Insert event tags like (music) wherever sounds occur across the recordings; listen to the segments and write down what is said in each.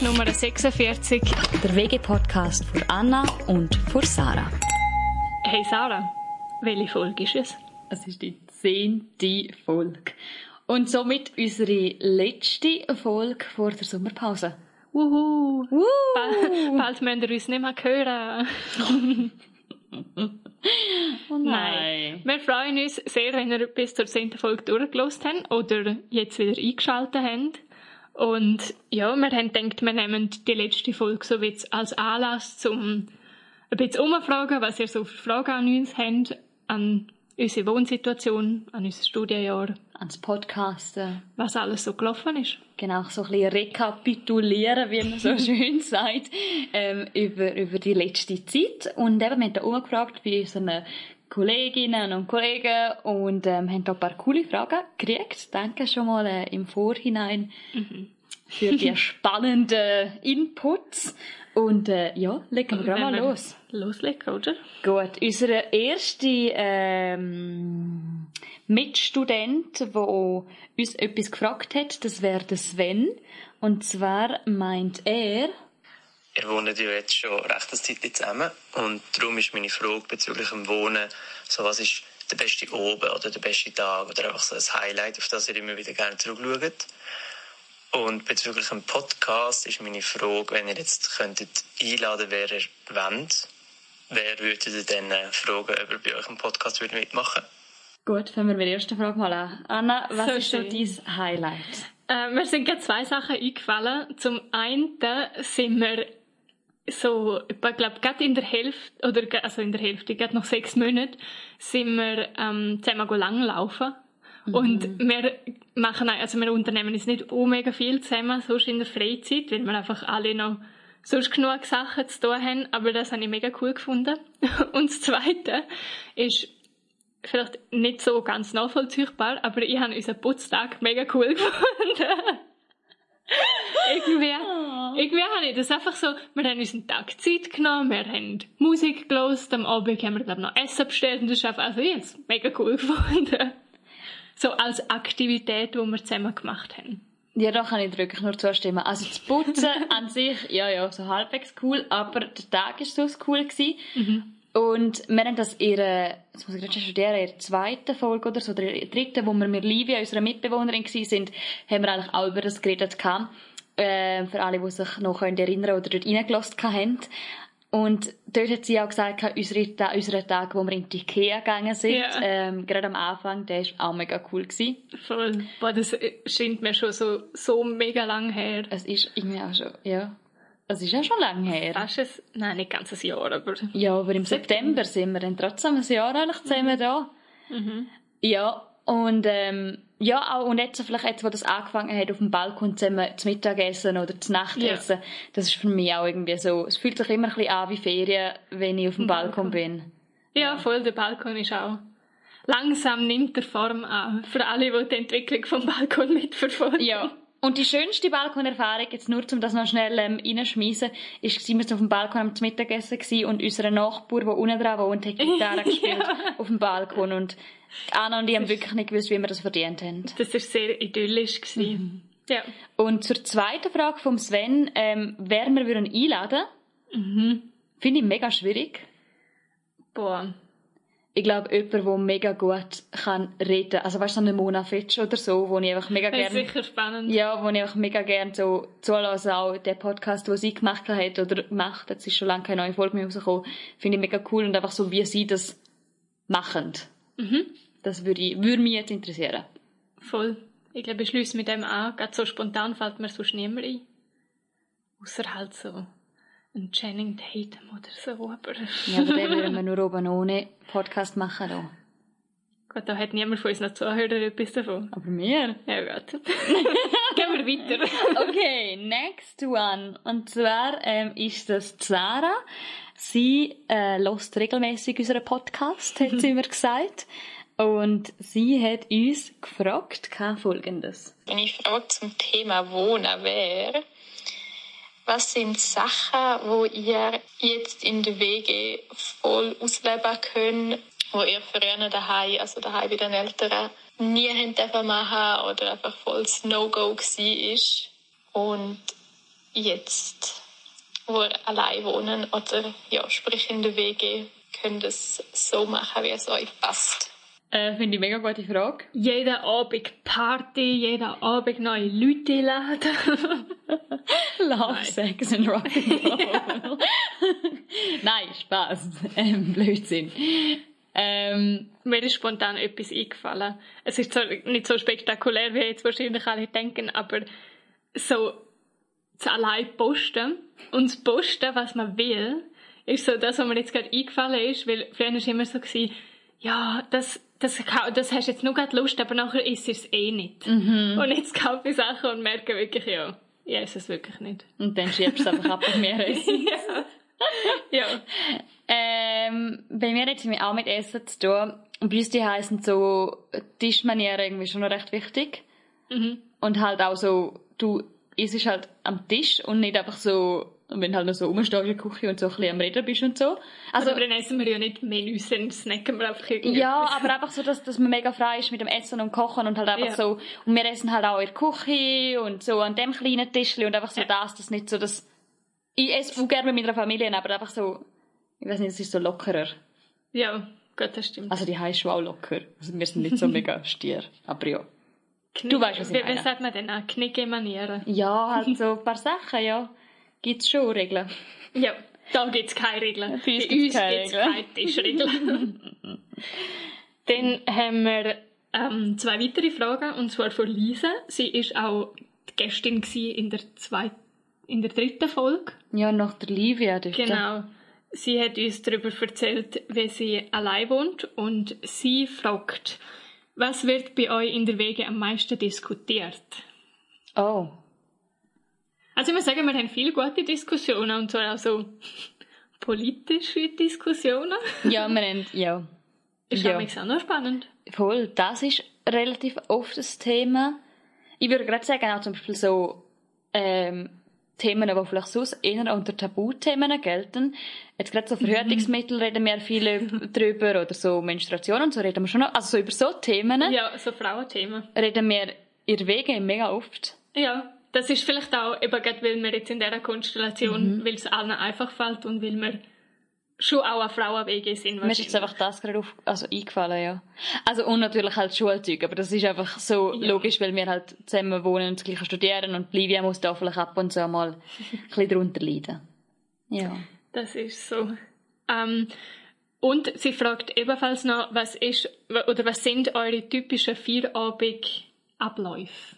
ist Nummer 46. Der WG-Podcast von Anna und von Sarah. Hey Sarah, welche Folge ist es? Es ist die zehnte Folge. Und somit unsere letzte Folge vor der Sommerpause. Wuhu! Woo! Bald, bald müsst ihr uns nicht mehr hören. (laughs) Oh nein. Wir freuen uns sehr, wenn ihr bis zur 10. Folge durchgelost habt oder jetzt wieder eingeschaltet habt. Und ja, wir haben gedacht, wir nehmen die letzte Folge so jetzt als Anlass, um ein bisschen umzufragen, was ihr so für Fragen an uns habt, an unsere Wohnsituation, an unser Studienjahr, Ans Podcasten. was alles so gelaufen ist. Genau, so ein bisschen rekapitulieren, wie man so (laughs) schön sagt, ähm, über, über die letzte Zeit. Und eben, wir haben da umgefragt bei unseren Kolleginnen und Kollegen und ähm, haben da ein paar coole Fragen gekriegt. Danke schon mal äh, im Vorhinein für die (laughs) spannenden Inputs. Und äh, ja, legen wir gerade mal los. Loslegen, oder? Gut, unser erster ähm, Mitstudent, der uns etwas gefragt hat, das wäre der Sven. Und zwar meint er, Ihr wohnt ja jetzt schon recht eine Zeit zusammen und darum ist meine Frage bezüglich dem Wohnen, so was ist der beste Oben oder der beste Tag oder einfach so ein Highlight, auf das ihr immer wieder gerne zurückschaut. Und bezüglich dem Podcast ist meine Frage, wenn ihr jetzt könntet einladen, wer ihr wollt, wer würdet ihr dann äh, fragen, ob ihr bei euch im Podcast würdet mitmachen gut, fangen wir mit der ersten Frage mal an. Anna, was So ist so dein Highlight? Äh, mir sind gerade zwei Sachen eingefallen. Zum einen sind wir so, ich glaube, gerade in der Hälfte, oder also in der Hälfte, gerade noch sechs Monate, sind wir ähm, zusammen langlaufen. Und wir machen, also wir unternehmen jetzt nicht oh mega viel zusammen, sonst in der Freizeit, weil wir einfach alle noch sonst genug Sachen zu tun haben, aber das habe ich mega cool gefunden. (laughs) Und das Zweite ist, vielleicht nicht so ganz nachvollziehbar, aber ich habe unseren Putztag mega cool (laughs) gefunden. (laughs) irgendwie, irgendwie habe ich das einfach so, wir haben uns einen Tag Zeit genommen, wir haben Musik gelost, am Abend haben wir, glaube ich, noch Essen bestellt und das ist einfach, also ich habe es mega cool (laughs) gefunden. So als Aktivität, die wir zusammen gemacht haben. Ja, da kann ich wirklich nur zustimmen. Also das Putzen (laughs) an sich, ja, ja, so halbwegs cool, aber der Tag war so cool. Gewesen. Und wir haben das in ihrer, jetzt muss ich gerade studieren, in der zweiten Folge oder so, der dritten, wo wir mit Livia, unserer Mitbewohnerin, sind, haben wir eigentlich auch über das geredet gehabt. Äh, für alle, die sich noch können erinnern oder dort reingelassen haben. Und dort hat sie auch gesagt, unsere, Ta- unsere Tag, wo wir in die Ikea gegangen sind, Ja. ähm, gerade am Anfang, der war auch mega cool. Gewesen. Voll. Boah, das scheint mir schon so, so mega lang her. Es ist irgendwie auch schon, ja. Es ist ja schon lange her. Fast ein, nein, nicht ganz ein Jahr, aber Ja, aber im September sind wir dann trotzdem ein Jahr eigentlich zusammen da. Ja, und ähm, ja, auch, und jetzt vielleicht jetzt, wo das angefangen hat, auf dem Balkon zusammen zu Mittagessen oder zu Nachtessen, das ist für mich auch irgendwie so, es fühlt sich immer ein bisschen an wie Ferien, wenn ich auf dem Balkon bin. Ja, voll, der Balkon ist auch. Langsam nimmt der Form an. Für alle, die die Entwicklung vom Balkon (laughs) mitverfolgen. Ja. Und die schönste Balkonerfahrung, jetzt nur um das noch schnell ähm, reinschmeissen, ist, wir sind auf dem Balkon am Mittagessen gewesen und unser Nachbar, der unten dran wohnt, hat Gitarre (laughs) gespielt auf dem Balkon und Anna und ich haben wirklich nicht gewusst, wie wir das verdient haben. Das war sehr idyllisch. Gewesen. Ja. Und zur zweiten Frage vom Sven, ähm, wer wir würden einladen, finde ich mega schwierig. Boah. Ich glaube, jemand, der mega gut kann reden. Also weißt du, so eine Mona Fitsch oder so, wo ich einfach mega Das ist gerne sicher spannend. Ja, wo ich einfach mega gerne so zulasse, auch der Podcast, den sie gemacht hat oder macht, jetzt ist schon lange keine neue Folge mehr rausgekommen, finde ich mega cool und einfach so, wie sie das machen. Das würde, ich, würde mich jetzt interessieren. Voll. Ich glaube, ich schließe mit dem an. Gerade so spontan fällt mir sonst niemand ein. Außer halt so ein Channing Tatum oder so. Aber Ja, aber dann würden wir nur oben ohne Podcast machen. Da. Gut, da hat niemand von unseren Zuhörern etwas davon. Aber wir? Ja, gut. (laughs) Gehen wir weiter. Okay, next one. Und zwar ähm, ist das Sarah. Sie äh, hört regelmäßig unseren Podcast, hat sie mir gesagt. Und sie hat uns gefragt, folgendes. Meine Frage zum Thema Wohnen wäre, was sind Sachen, wo ihr jetzt in der WG voll ausleben könnt, wo ihr früher daheim, also daheim bei den Eltern, nie hätten machen oder einfach voll No-Go war? Und jetzt, wo ihr allein wohnen oder ja, sprich in der WG, könnt es so machen, wie es euch passt? Äh, Finde ich mega gute Frage. Jeden Abend Party, jeden Abend neue Leute laden. (laughs) Love, Sex and Rock'n'Roll. (laughs) Nein, Spaß. Ähm, Blödsinn. Ähm, Mir ist spontan etwas eingefallen. Es ist zwar nicht so spektakulär, wie jetzt wahrscheinlich alle denken, aber so zu allein posten und das Posten, was man will, ist so das, was mir jetzt gerade eingefallen ist, weil früher war es immer so, gewesen, ja, das, das, das hast jetzt nur gerade Lust, aber nachher ist es eh nicht. Und jetzt kaufe ich Sachen und merke wirklich, ja, ich esse es wirklich nicht. und dann schiebst du es einfach ab und mehr (laughs) essen. Ja. Ähm, bei mir hat es auch mit Essen zu tun. Und bei uns die heißen so Tischmanieren irgendwie schon noch recht wichtig. Und halt auch so, du isst halt am Tisch und nicht einfach so, wenn du halt noch so rumstehst in der Küche und so ein bisschen am Reden bist und so. Also, aber dann essen wir ja nicht Menüs, dann snacken wir einfach irgendwie. ja, aber einfach so, dass, dass man mega frei ist mit dem Essen und Kochen und halt einfach Ja. so, und wir essen halt auch in der Küche und so an dem kleinen Tischli und einfach so Ja. das, das nicht so, dass, ich esse auch gerne mit meiner Familie, aber einfach so, ich weiß nicht, es ist so lockerer. Ja, gut, das stimmt. Also die heißt schon auch locker. Also wir sind nicht so (laughs) mega stier, aber ja. Knick, du weißt, was ich wie, wie meine. sagt man denn auch? Knicke-Manieren. Ja, halt (laughs) so ein paar Sachen, ja. Gibt's schon Regeln. Ja, da gibt's keine Regeln. Für uns gibt's uns keine keine Tischregeln. (laughs) Dann haben wir ähm, zwei weitere Fragen, und zwar von Lisa. Sie ist auch die Gästin in der zweiten, in der dritten Folge. Ja, nach der Livia dort. Genau. Sie hat uns darüber erzählt, wie sie allein wohnt und sie fragt, was wird bei euch in der Wege am meisten diskutiert? Oh. Also ich muss sagen, wir haben viele gute Diskussionen und zwar auch so (laughs) politische Diskussionen. Ja, wir haben, ja. Ist Ja. auch noch spannend. Voll, das ist relativ oft das Thema. Ich würde gerade sagen, auch zum Beispiel so, ähm, Themen, die vielleicht sonst eher unter Tabuthemen gelten. Jetzt gerade so Verhütungsmittel reden wir viele (laughs) drüber, oder so Menstruation und so reden wir schon noch. Also so über so Themen Ja, so Frauenthemen. reden wir der Wege mega oft. Ja, das ist vielleicht auch, eben gerade weil wir jetzt in dieser Konstellation, weil es allen einfach fällt und weil wir schon auch eine Frauenwege sind. Mir ist jetzt einfach das gerade auf, also eingefallen, ja. Also, und natürlich halt Schulzeug, aber das ist einfach so Ja. logisch, weil wir halt zusammen wohnen und das gleiche studieren und Livia muss da vielleicht ab und zu mal (laughs) ein bisschen drunter leiden. Ja. Das ist so. Ähm, und sie fragt ebenfalls noch, was ist, oder was sind eure typischen Vierabend-Abläufe?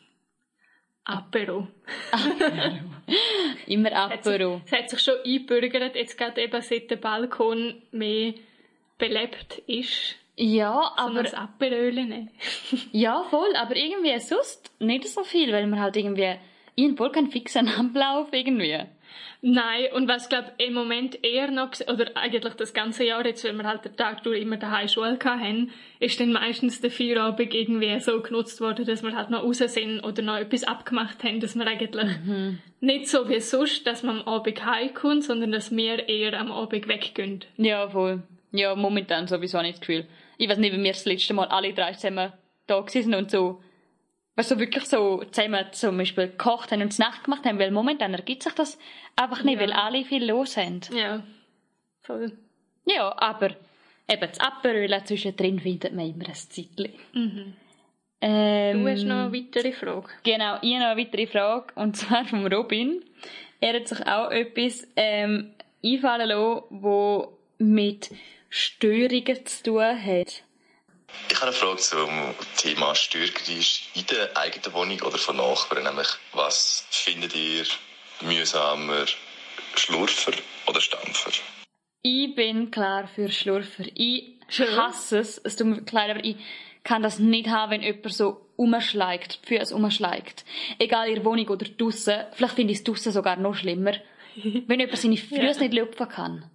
Apero. (laughs) Immer Apero. Es hat sich schon eingebürgert, jetzt gerade eben seit der Balkon mehr belebt ist. Ja, Aber aber, das Aperöle nicht. ja, voll, aber irgendwie sonst nicht so viel, weil man halt irgendwie, ich voll keinen fixen Ablauf irgendwie. Nein, und was glaub im Moment eher noch, oder eigentlich das ganze Jahr jetzt, weil wir halt den Tag durch immer daheim Schule hatten, ist dann meistens der Feierabend irgendwie so genutzt worden, dass wir halt noch raus sind oder noch etwas abgemacht haben, dass wir eigentlich nicht so wie sonst, dass man am Abend heimkommt, sondern dass wir eher am Abend weggehen. Ja, voll. Ja, momentan sowieso nicht das Gefühl. Ich weiß nicht, wie wir das letzte Mal alle drei zusammen da sind und so, du, so wirklich so zusammen zum Beispiel gekocht haben und Nacht gemacht haben, weil momentan ergibt sich das einfach nicht, Ja. weil alle viel los haben. Ja, voll. Ja, aber eben das Aperöl zwischendrin findet man immer ein Zeitchen. Ähm, Du hast noch eine weitere Frage. Genau, ich habe noch eine weitere Frage, und zwar vom Robin. Er hat sich auch etwas ähm, einfallen lassen, wo mit Störungen zu tun hat. Ich habe eine Frage zum Thema Störgeräusch in der eigenen Wohnung oder von Nachbarn. Nämlich, was findet ihr mühsamer, Schlurfer oder Stampfer? Ich bin klar für Schlurfer. Ich Schön. hasse es, es tut mir leid, aber ich kann das nicht haben, wenn jemand so umschlägt, die Füße umschlägt. Egal in der Wohnung oder draussen. Vielleicht finde ich es draussen sogar noch schlimmer. (laughs) wenn jemand seine Füße nicht lupfen kann.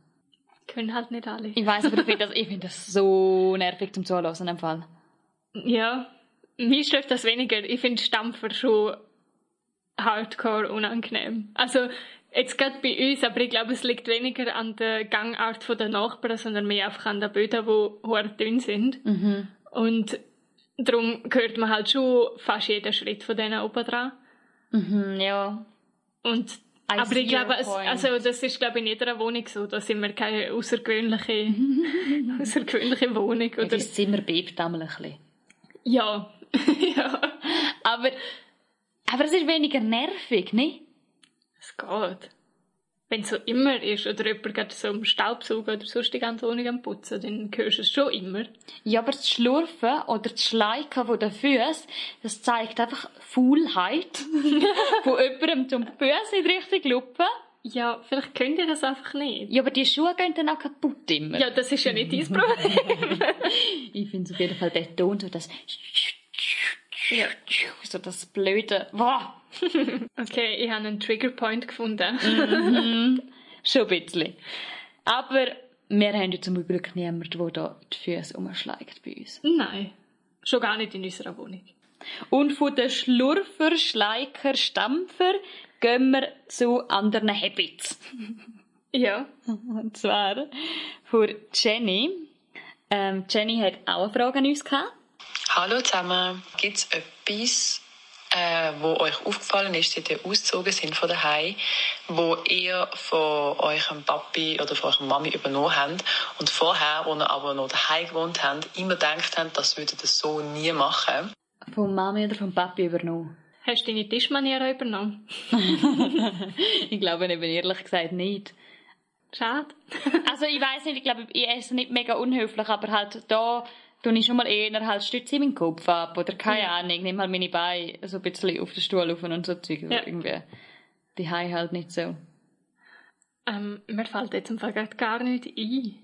Können halt nicht alle. Ich weiß, aber ich finde das, ich finde das so nervig zum Zuhören in dem Fall. Ja, mir stört das weniger. Ich finde Stampfer schon hardcore unangenehm. Also, jetzt gerade bei uns, aber ich glaube, es liegt weniger an der Gangart der Nachbarn, sondern mehr einfach an den Böden, die hoher dünn sind. Und darum hört man halt schon fast jeden Schritt von denen oben dran. Mhm, ja. Und Aber ich glaube, es, also das ist glaube ich in jeder Wohnung so. Da sind wir keine außergewöhnliche, (laughs) außergewöhnliche Wohnung. Oder? Das Zimmer bebt einmal ein bisschen. Ja. (laughs) ja. Aber, aber es ist weniger nervig, nicht? Es geht. Wenn es so immer ist, oder jemand geht so im Staubsaugen oder sonst die ganze Wohnung am Putzen, dann hörst du es schon immer. Ja, aber das Schlurfen oder das Schleichen von den Füßen, das zeigt einfach Faulheit (laughs) von jemandem zum Füße in die Richtung lupen. Ja, vielleicht könnt ihr das einfach nicht. Ja, aber die Schuhe gehen dann auch kaputt immer. Ja, das ist ja nicht dein (laughs) Problem. ich finde auf jeden Fall der Ton, so das... Ja. So das blöde... Wow. (laughs) okay, ich habe einen Triggerpoint gefunden. mhm. (laughs) Schon ein bisschen. Aber wir haben ja zum Glück niemanden, der da die Füße umschlägt bei uns. Nein. Schon gar nicht in unserer Wohnung. Und von den Schlurfer, Schleiker, Stampfer gehen wir zu anderen Habits. (laughs) ja. Und zwar von Jenny. Ähm, Jenny hat auch eine Frage an uns gehabt. Hallo zusammen. Gibt es etwas, äh, wo euch aufgefallen ist, seit ihr ausgezogen sind von daheim, wo ihr von eurem Papi oder von eurer Mami übernommen habt und vorher, wo ihr aber noch daheim gewohnt habt, immer gedacht habt, das würdet ihr so nie machen? Von Mami oder vom Papi übernommen? Hast du deine Tischmanieren übernommen? (laughs) ich glaube eben ehrlich gesagt nicht. Schade. (laughs) also ich weiß nicht, ich glaube, ich esse nicht mega unhöflich, aber halt da tue ich schon mal eher halt Stütze in meinen Kopf ab oder keine ja. Ahnung, nehme halt meine Beine so ein bisschen auf den Stuhl auf und so Zeug. Ja. Irgendwie. Die Hai halt nicht so. Ähm, mir fällt jetzt im Fall gar nicht ein.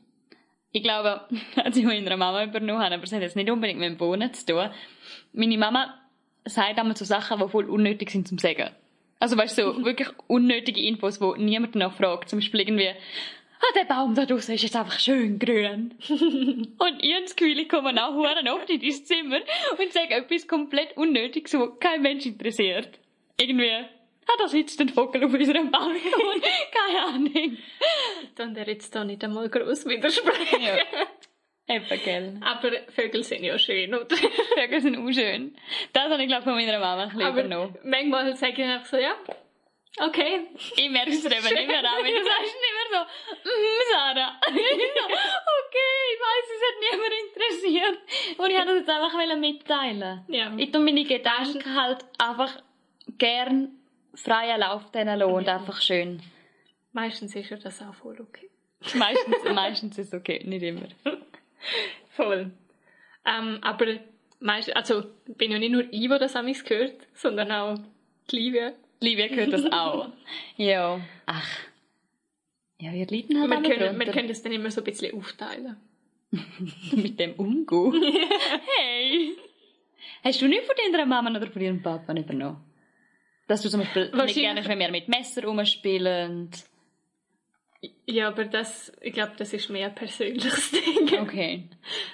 Ich glaube, (laughs) als ich meiner Mama übernommen habe, aber es hat jetzt nicht unbedingt mit dem Wohnen zu tun. Meine Mama sagt einmal so Sachen, die voll unnötig sind zum Sagen. Also weißt du, so (laughs) wirklich unnötige Infos, wo niemand nachfragt. Zum Beispiel irgendwie, ah, der Baum da draußen ist jetzt einfach schön grün. (laughs) und ich habe das Gefühl, ich komme auch oft in dein Zimmer und sage etwas komplett Unnötiges, wo kein Mensch interessiert. Irgendwie, ah, da sitzt ein Vogel auf unserem Balkon. (laughs) Keine Ahnung. Dann der jetzt da nicht einmal groß widersprechen. Ja. Eben, gell. Aber Vögel sind ja schön, oder? (laughs) Vögel sind auch schön. Das habe ich, glaube von meiner Mama ein bisschen übernommen. manchmal sage ich einfach so, ja, Okay. Ich merke es eben nicht mehr an, wenn du sagst nicht mehr so, mm, Sarah. (laughs) okay, ich weiss, es hat niemand interessiert. Und ich wollte das jetzt einfach mitteilen. Ja. Ich tue meine Gedanken halt einfach gern freien Lauf denen lassen und einfach schön. Meistens ist ja das auch voll okay. meistens, (laughs) meistens ist es okay, nicht immer. (laughs) voll. Ähm, aber meist, also bin ja nicht nur ich, der das an mich gehört, sondern auch die Liebe. Livia gehört das auch. (laughs) ja. Ach. Ja, wir lieben halt wir können, wir können das dann immer so ein bisschen aufteilen. (laughs) Mit dem Umgehen? (laughs) hey! Hast du nicht von deiner Mama oder von ihrem Papa übernommen? Dass du zum Beispiel nicht gerne wenn wir mit Messer rumspielen. Ja, aber das, ich glaube, das ist mehr ein persönliches Ding. Okay.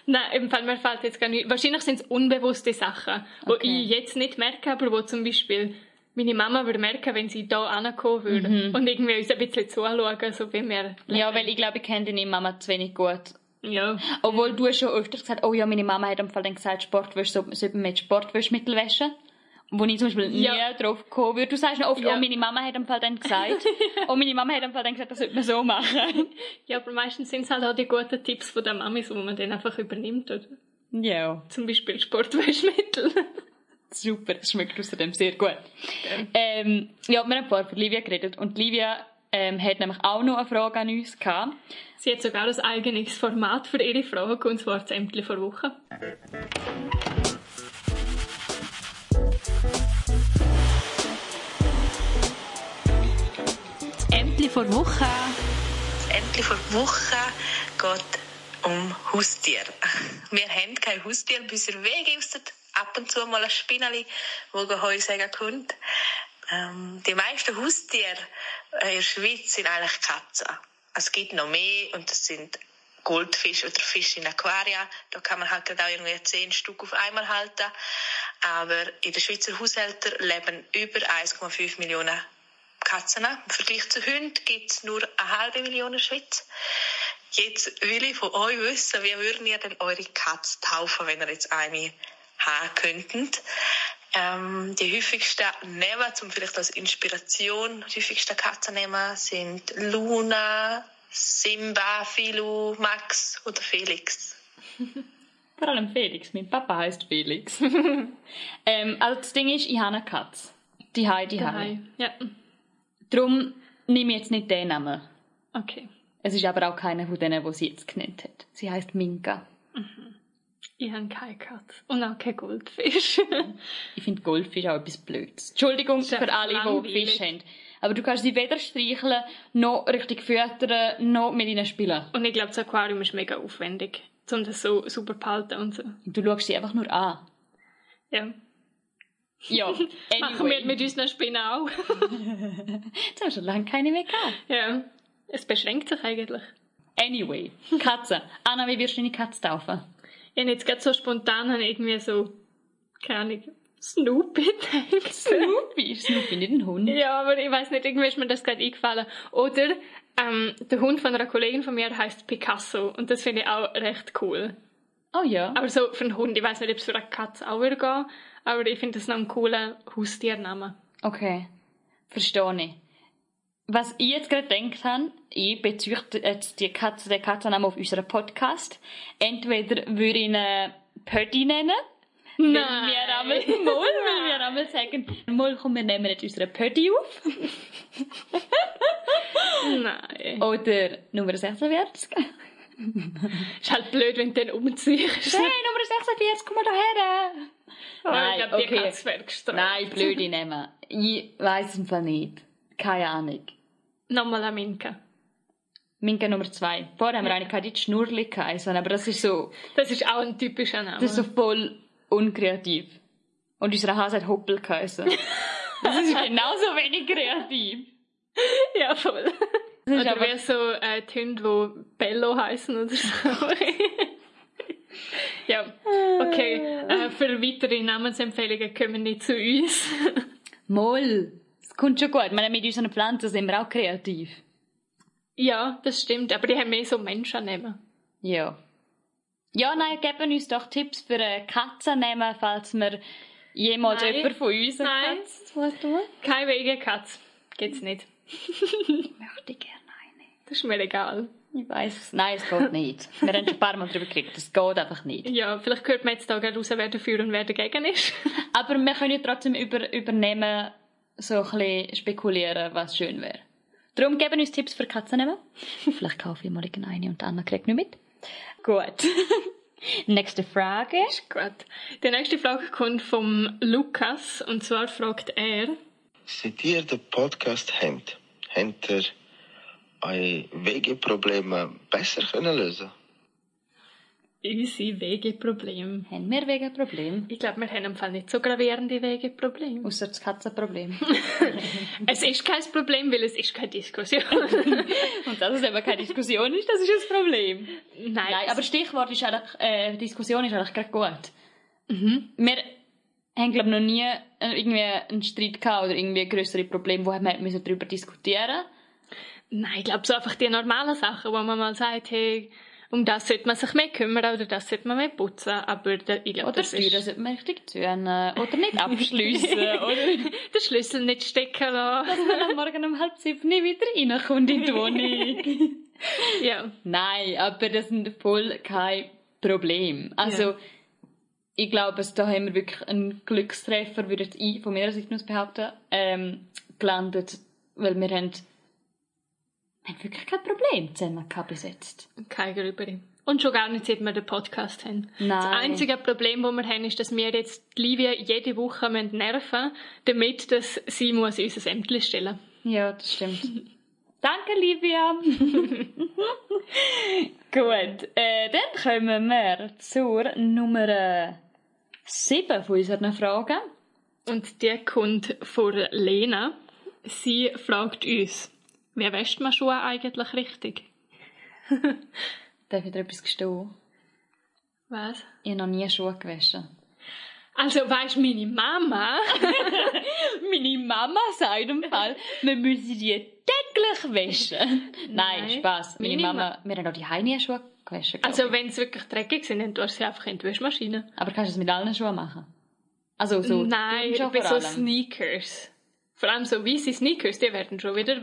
Nein, im Fall, mir fällt jetzt gar nicht, wahrscheinlich sind es unbewusste Sachen, die okay. ich jetzt nicht merke, aber wo zum Beispiel meine Mama würde merken, wenn sie da ankommen würde mhm. und irgendwie uns ein bisschen zuschauen, so wie wir. Ja, weil ich glaube, ich kenne deine Mama zu wenig gut. Ja. Obwohl du schon öfter gesagt oh ja, meine Mama hat am Fall dann gesagt, Sportwäsche, so, sollte man mit Sportwäschmittel waschen. Wo ich zum Beispiel nie ja. drauf gekommen würde. Du sagst oft, ja. oh, meine Mama hat am Fall dann gesagt. oh, meine Mama hat am Fall dann gesagt, das sollte man so machen. ja, aber meistens sind es halt auch die guten Tipps von der Mami, wo man dann einfach übernimmt, oder? Ja. Zum Beispiel Sportwäschmittel. Super, es schmeckt außerdem sehr gut. Ähm, ja, wir haben vorher von Livia geredet und Livia ähm, hat nämlich auch noch eine Frage an uns gehabt. Sie hat sogar ein eigenes Format für ihre Frage, und zwar das Ämtli vor Woche. Ämtli vor Woche. Das Ämtli vor Woche geht um Haustier. Wir haben kein Haustier, bis wir Wege aus ab und zu mal ein Spinneli, das Heu sagen kommt. Ähm, die meisten Haustiere in der Schweiz sind eigentlich Katzen. Es gibt noch mehr und das sind Goldfisch oder Fisch in Aquaria. Da kann man halt auch irgendwie zehn Stück auf einmal halten. Aber in den Schweizer Haushalten leben über 1,5 Millionen Katzen. Im Vergleich zu Hunden gibt es nur eine halbe Million in Schweiz. Jetzt will ich von euch wissen, wie würden ihr denn eure Katze taufen, wenn ihr jetzt eine haben könnten. Ähm, die häufigsten Namen, zum vielleicht als Inspiration, die häufigsten Katzennamen sind Luna, Simba, Filu, Max oder Felix. (laughs) Vor allem Felix. Mein Papa heißt Felix. (laughs) ähm, also das Ding ist, ich habe eine Katze. Die Heidi die Daheim. Ja. Darum nehme ich jetzt nicht den Namen. Okay. Es ist aber auch keiner von denen, die sie jetzt genannt hat. Sie heißt Minka. Ich habe keine Katze. Und auch kein Goldfisch. Ich finde Goldfisch auch etwas Blödes. Entschuldigung ja für alle, die langweilig. Fisch haben. Aber du kannst sie weder streicheln, noch richtig füttern, noch mit ihnen spielen. Und ich glaube, das Aquarium ist mega aufwendig, um das so super zu behalten und so. Du schaust sie einfach nur an. Ja. Ja, (laughs) Machen wir anyway. mit unseren Spinnen auch. Jetzt hast du schon lange keine mehr gehabt. ja. Es beschränkt sich eigentlich. Anyway, Katze. Anna, wie wirst du deine Katze taufen? Ich jetzt gerade so spontan habe irgendwie so, keine Ahnung, Snoopy gedacht. Snoopy. Ist Snoopy nicht ein Hund? Ja, aber ich weiß nicht, irgendwie ist mir das gerade eingefallen. Oder ähm, der Hund von einer Kollegin von mir heißt Picasso und das finde ich auch recht cool. Oh ja. Aber so für einen Hund, ich weiß nicht, ob es für eine Katze auch würde gehen, aber ich finde das noch einen coolen Haustiernamen. Okay. Verstehe ich. Was ich jetzt gerade gedacht habe, ich beziehe jetzt die Katze, den Katzennamen auf unseren Podcast. Entweder würde ich ihn Pötti nennen. Weil wir einmal, (laughs) mal, weil wir einmal sagen, mal komm, wir nehmen jetzt unseren Pötti auf. Nein. Oder Nummer 46. Hey, Ist halt blöd, wenn du dann umziehst. Nummer 46, komm mal daher. Oh, Nein, ich glaube, die okay. Katze wäre gestraft. Nein, blöde nehmen. Ich weiss im Fall nicht. Keine Ahnung. Nochmal eine Minka. Minka Nummer 2. Vorher haben wir eine gehabt, die hat Schnurrli geheißen, aber das ist so, Das ist auch ein typischer Name. das ist so voll unkreativ. Und unser Hase hat Hoppel geheißen. (laughs) Das ist genauso wenig kreativ. ja, voll. Das Oder wie so äh, die Hunde, die Bello heißen oder so. ja, okay. (laughs) Äh, für weitere Namensempfehlungen kommen nicht zu uns. Moll. Es kommt schon gut. Ich meine, mit unseren Pflanzen sind wir auch kreativ. ja, das stimmt, aber die haben mehr so Menschennamen. Ja. Ja, nein, geben uns doch Tipps für eine Katzennamen, falls wir jemals Nein. jemand von uns eine Nein. Katze tun. Keine Wege Katz. Geht's nicht. Möchte ich gerne eine. Das ist mir egal. Ich es. Nein, es geht nicht. Wir haben schon ein paar Mal darüber geredet. Das geht einfach nicht. Ja, vielleicht hört man jetzt da gerade raus, wer dafür und wer dagegen ist. Aber wir können ja trotzdem über, übernehmen, so ein bisschen spekulieren, was schön wäre. Darum geben uns Tipps für Katzennamen. (laughs) Vielleicht kaufe ich mal eine und Anna kriegt nicht mit. Gut. (laughs) Nächste Frage. Gut. Die nächste Frage kommt vom Lukas und zwar fragt er, Seit ihr den Podcast habt, habt ihr eure Wegeprobleme besser können lösen unsere Wegeprobleme. Haben wir wegen Problem? Ich glaube, wir haben im Fall nicht so gravierende Wegeprobleme. Außer das Katzenproblem. (laughs) Es ist kein Problem, weil es ist keine Diskussion. (laughs) und dass es eben keine Diskussion ist, das ist das Problem. Nein, Nein, aber Stichwort ist eigentlich, äh, Diskussion ist eigentlich gerade gut. Wir haben, glaube noch nie äh, irgendwie einen Streit gehabt oder irgendwie größere Probleme, wo wir müssen darüber diskutieren Nein, ich glaube so einfach die normalen Sachen, wo man mal sagt, hey, um das sollte man sich mehr kümmern oder das sollte man mehr putzen. Aber da, ich glaube, Oder das Steuern ist sollte man richtig tun. Oder nicht abschliessen. (laughs) oder den Schlüssel nicht stecken lassen. dass man am Morgen um halb sieben nicht wieder reinkommt in die Wohnung. (laughs) ja. Nein, aber das sind voll kein Problem. Also, ich glaube, da haben wir wirklich einen Glückstreffer, würde ich von meiner Seite aus behaupten, ähm, gelandet, weil wir haben, haben wirklich kein Problem zusammen jetzt. Kein Grüberi. Und schon gar nicht, seit wir den Podcast haben. Nein. Das einzige Problem, das wir haben, ist, dass wir jetzt Livia jede Woche müssen nerven damit dass sie muss unser Ämtchen stellen Ja, das stimmt. (laughs) Danke, Livia. (laughs) Gut, äh, dann kommen wir zur Nummer 7 von unseren Fragen. Und die kommt von Lena. Sie fragt uns, wer wäscht man Schuhe eigentlich richtig? (laughs) Darf ich dir etwas gestehen? Was? Ich habe noch nie Schuhe gewaschen. Also, weisst meine Mama, (laughs) Meine Mama sagt im Fall, wir müssen die täglich waschen. (laughs) Nein, Nein. Spaß. Meine Meine Mama, wir haben auch die Heine Schuhe gewaschen. also wenn sie wirklich dreckig sind, dann tust du sie einfach in die Waschmaschine. Aber kannst du es mit allen Schuhen machen? Also so Nein, bei so. Sneakers. Vor allem so weiße Sneakers, die werden schon wieder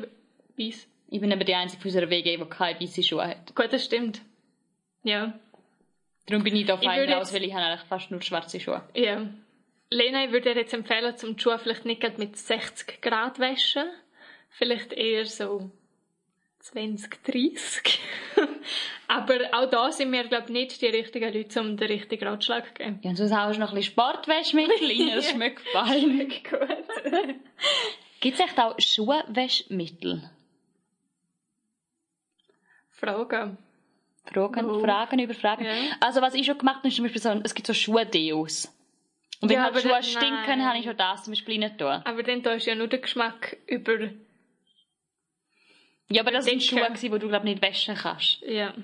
weiß. Ich bin eben die einzige von unserer WG, die keine weiße Schuhe hat. Gut, das stimmt. Ja. Darum bin ich da fein raus, weil ich habe eigentlich fast nur schwarze Schuhe. Ja. Lena, ich würde dir jetzt empfehlen, zum die Schuhe vielleicht nicht mit 60 Grad waschen. Vielleicht eher so 20, 30. (laughs) Aber auch da sind wir, glaube ich, nicht die richtigen Leute, um den richtigen Ratschlag zu geben. Ja, und sonst haust du noch ein bisschen Sportwäschmittel (laughs) rein, das ist mir gefallen. Gut. Gibt es echt auch Schuhwäschmittel? Fragen. Fragen, Oh. Fragen über Fragen. Ja. Also was ich schon gemacht habe, ist zum Beispiel so, es gibt so Schuhdeos. Und wenn Ja, halt Schuhe stinken, nein. habe ich schon das zum Beispiel nicht tun. Aber dann da ist ja nur der Geschmack über, Ja, aber das sind Denke. Schuhe, die du, glaube nicht waschen kannst. ja.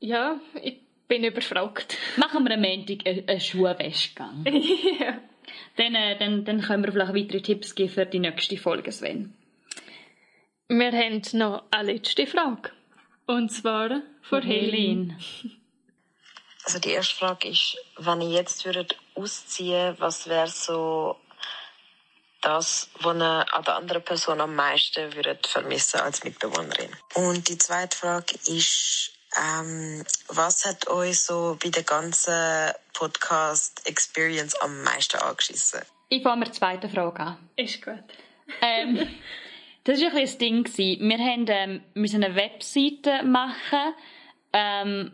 Ja, ich bin überfragt. Machen wir am Montag einen, einen Schuhwäschgang. (laughs) ja. dann, äh, dann, dann können wir vielleicht weitere Tipps geben für die nächste Folge, Sven. Wir haben noch eine letzte Frage. Und zwar von Helene. Also die erste Frage ist, wenn ihr jetzt würdet ausziehen, was wäre so das, was ihr an der anderen Person am meisten würdet vermissen als Mitbewohnerin? Und die zweite Frage ist, ähm, was hat euch so bei der ganzen Podcast-Experience am meisten angeschissen? Ich fange mit der zweiten Frage an. Ist gut. Ähm, (laughs) das war ein das Ding. gewesen. Wir haben, ähm, müssen eine Webseite machen ähm,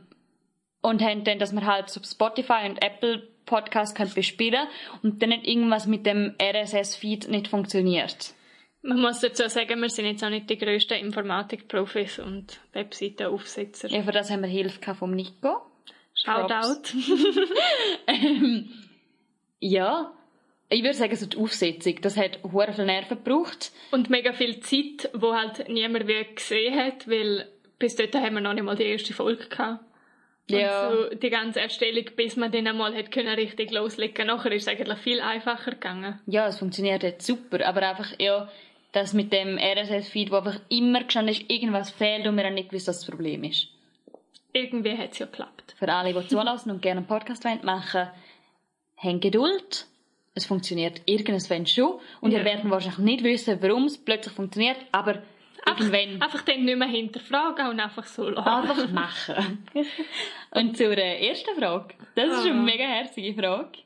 und haben dann, dass wir halt so Spotify und Apple Podcast können bespielen und dann hat irgendwas mit dem RSS-Feed nicht funktioniert. Man muss dazu sagen, wir sind jetzt auch nicht die grössten Informatikprofis und Webseitenaufsetzer. Ja, für das haben wir Hilfe vom Nico. Shoutout. (laughs) Ähm, ja, ich würde sagen, so die Aufsetzung, das hat hure viel Nerven gebraucht. Und mega viel Zeit, wo halt niemand wie gesehen hat, weil bis dort haben wir noch nicht mal die erste Folge gehabt. Ja. Und so die ganze Erstellung, bis man dann einmal hat können richtig loslegen Nachher ist es eigentlich viel einfacher gegangen. Ja, es funktioniert jetzt super, aber einfach, ja, das mit dem RSS-Feed, wo einfach immer gestanden ist, irgendwas fehlt und wir haben nicht gewusst, was das Problem ist. Irgendwie hat es ja geklappt. Für alle, die (laughs) zulassen und gerne einen Podcast wollen machen haben Geduld. Es funktioniert irgendwann schon. Und Ja. ihr werdet wahrscheinlich nicht wissen, warum es plötzlich funktioniert, aber irgendwann Einfach dann nicht mehr hinterfragen und einfach so lassen. einfach machen. (laughs) und zur äh, ersten Frage. Das ist eine Ah. mega herzige Frage.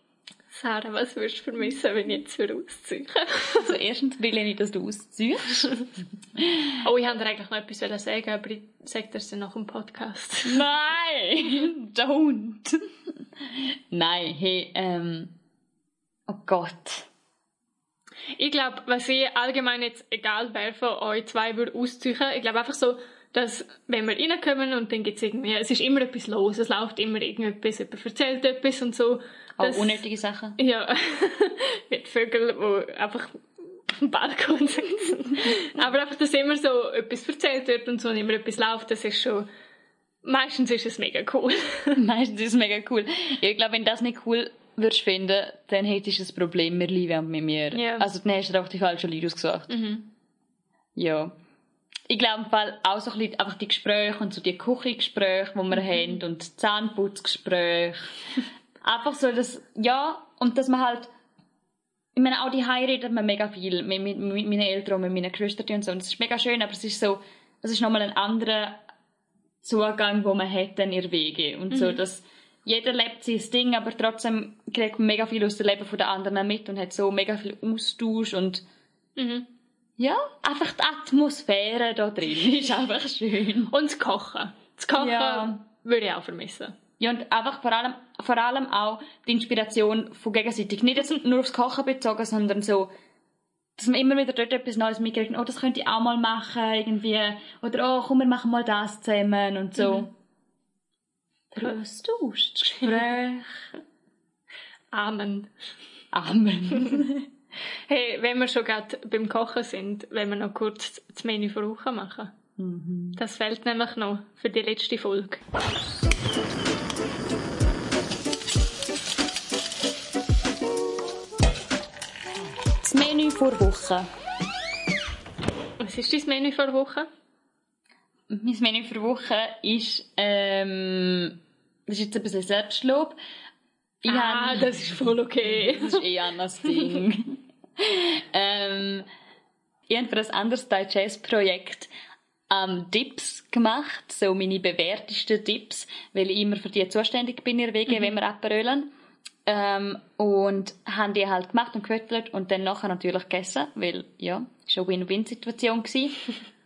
Sarah, was würdest du vermissen, wenn ich jetzt würde ausziehen Also erstens will ich nicht, dass du ausziehst. Oh, ich wollte dir eigentlich noch etwas sagen, aber ich sage dir dann nach dem Podcast. Nein! Don't! Nein, hey, ähm... Oh Gott. Ich glaube, was ich allgemein jetzt, egal wer von euch zwei würde ausziehen, ich glaube einfach so, dass wenn wir reinkommen und dann gibt's irgendwie, es ist immer etwas los, es läuft immer irgendetwas, jemand erzählt etwas und so. Auch Das- unnötige Sachen. Ja, (laughs) mit Vögeln, die einfach dem Balkon sitzen. (laughs) Aber einfach, dass immer so etwas erzählt wird und so und immer etwas läuft, das ist schon, meistens ist es mega cool. (laughs) Meistens ist es mega cool. Ich glaube, wenn das nicht cool würdest finden, dann hättest du ein Problem mit Livia und mit mir. Ja. Also dann hast du einfach die falschen Leute ausgesucht. Ja. Ich glaube im Fall auch so ein bisschen einfach die Gespräche und so die Küchengespräche, die wir haben und die Zahnputzgespräche. (laughs) einfach so, dass, ja, und dass man halt, ich meine, auch die redet man mega viel mit, mit, mit meinen Eltern und mit meinen Geschwistern und so. Und das ist mega schön, aber es ist so, das ist nochmal ein anderer Zugang, wo man hat dann ihr Wege. Und so, dass jeder lebt sein Ding, aber trotzdem kriegt man mega viel aus dem Leben von den anderen mit und hat so mega viel Austausch und ja, einfach die Atmosphäre da drin (laughs) ist einfach schön. Und das Kochen. Das Kochen Ja. würde ich auch vermissen. Ja, und einfach vor allem, vor allem auch die Inspiration von gegenseitig. Nicht jetzt nur aufs Kochen bezogen, sondern so, dass man immer wieder dort etwas Neues mitkriegt. Oh, das könnte ich auch mal machen, irgendwie. Oder, oh, komm, wir machen mal das zusammen und so. Der Austausch, das Gespräch. Amen. Amen. (laughs) Hey, wenn wir schon gerade beim Kochen sind, wenn wir noch kurz das Menü für Woche machen. Das fehlt nämlich noch für die letzte Folge. Das Menü vor Woche. Was ist dein Menü für Woche? Mein Menü für Woche ist, ähm, das ist jetzt ein bisschen Selbstlob, Ich ah, hab- das ist voll okay. (laughs) Das ist eh anders Ding. (laughs) ähm, ich habe für ein anderes Digest-Projekt ähm, Tipps gemacht, so meine bewährtesten Tipps, weil ich immer für die zuständig bin in der Wege, wenn wir Aperölen. Ähm, und haben die halt gemacht und gefüttert und dann nachher natürlich gegessen, weil, ja, ist eine Win-Win-Situation. (laughs)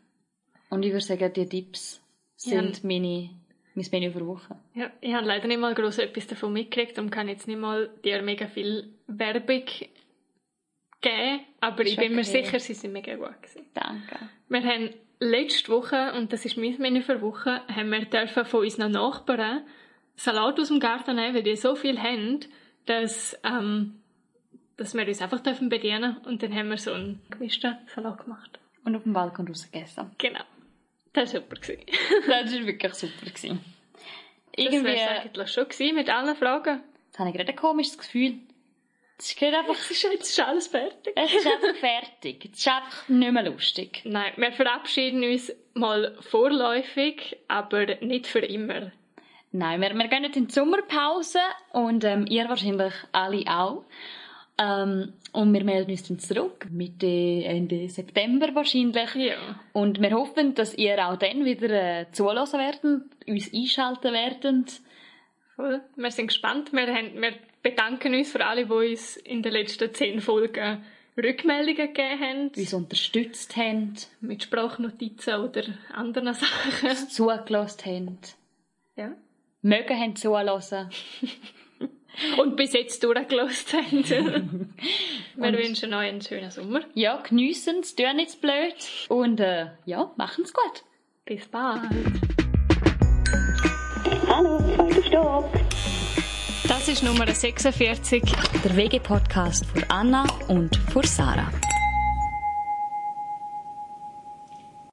und ich würde sagen, die Tipps sind meine, mein Menü für die Woche. Ja, ich habe leider nicht mal gross etwas davon mitgekriegt und kann jetzt nicht mal dir mega viel Werbung geben, aber ich bin mir sicher, sie sind mega gut gewesen. Danke. Wir haben letzte Woche, und das ist mein Menü für die Woche, haben wir dürfen von unseren Nachbarn Salat aus dem Garten nehmen, weil die so viel haben, dass, ähm, dass wir uns einfach dürfen bedienen und dann haben wir so einen gemischten Salat gemacht. Und auf dem Balkon raus gegessen. Genau. Das war super. gewesen. (laughs) Das war wirklich super. Gewesen. Das Irgendwie, wäre eigentlich schon gewesen mit allen Fragen. jetzt habe ich gerade ein komisches Gefühl. Es ist einfach, (laughs) Es ist, jetzt ist alles fertig. es ist einfach fertig. Es ist einfach nicht mehr lustig. Nein, wir verabschieden uns mal vorläufig, aber nicht für immer. Nein, wir, wir gehen jetzt in die Sommerpause und ähm, ihr wahrscheinlich alle auch. Ähm, und wir melden uns dann zurück, Mitte, Ende September wahrscheinlich. Ja. Und wir hoffen, dass ihr auch dann wieder äh, zulassen werdet, uns einschalten werdet. Voll. Wir sind gespannt. Wir, haben, wir bedanken uns für alle, die uns in den letzten zehn Folgen Rückmeldungen gegeben haben. uns unterstützt haben, Mit Sprachnotizen oder anderen (laughs) Sachen. zugelassen haben, Ja. mögen haben zulassen. (laughs) Und bis jetzt durchgelassen haben. (laughs) wir wünschen euch einen schönen Sommer. Ja, geniessen es, tun nicht zu blöd und äh, ja, machen's gut. Bis bald. Hallo, zweiter Stock. Das ist Nummer 46. Der WG-Podcast für Anna und für Sarah.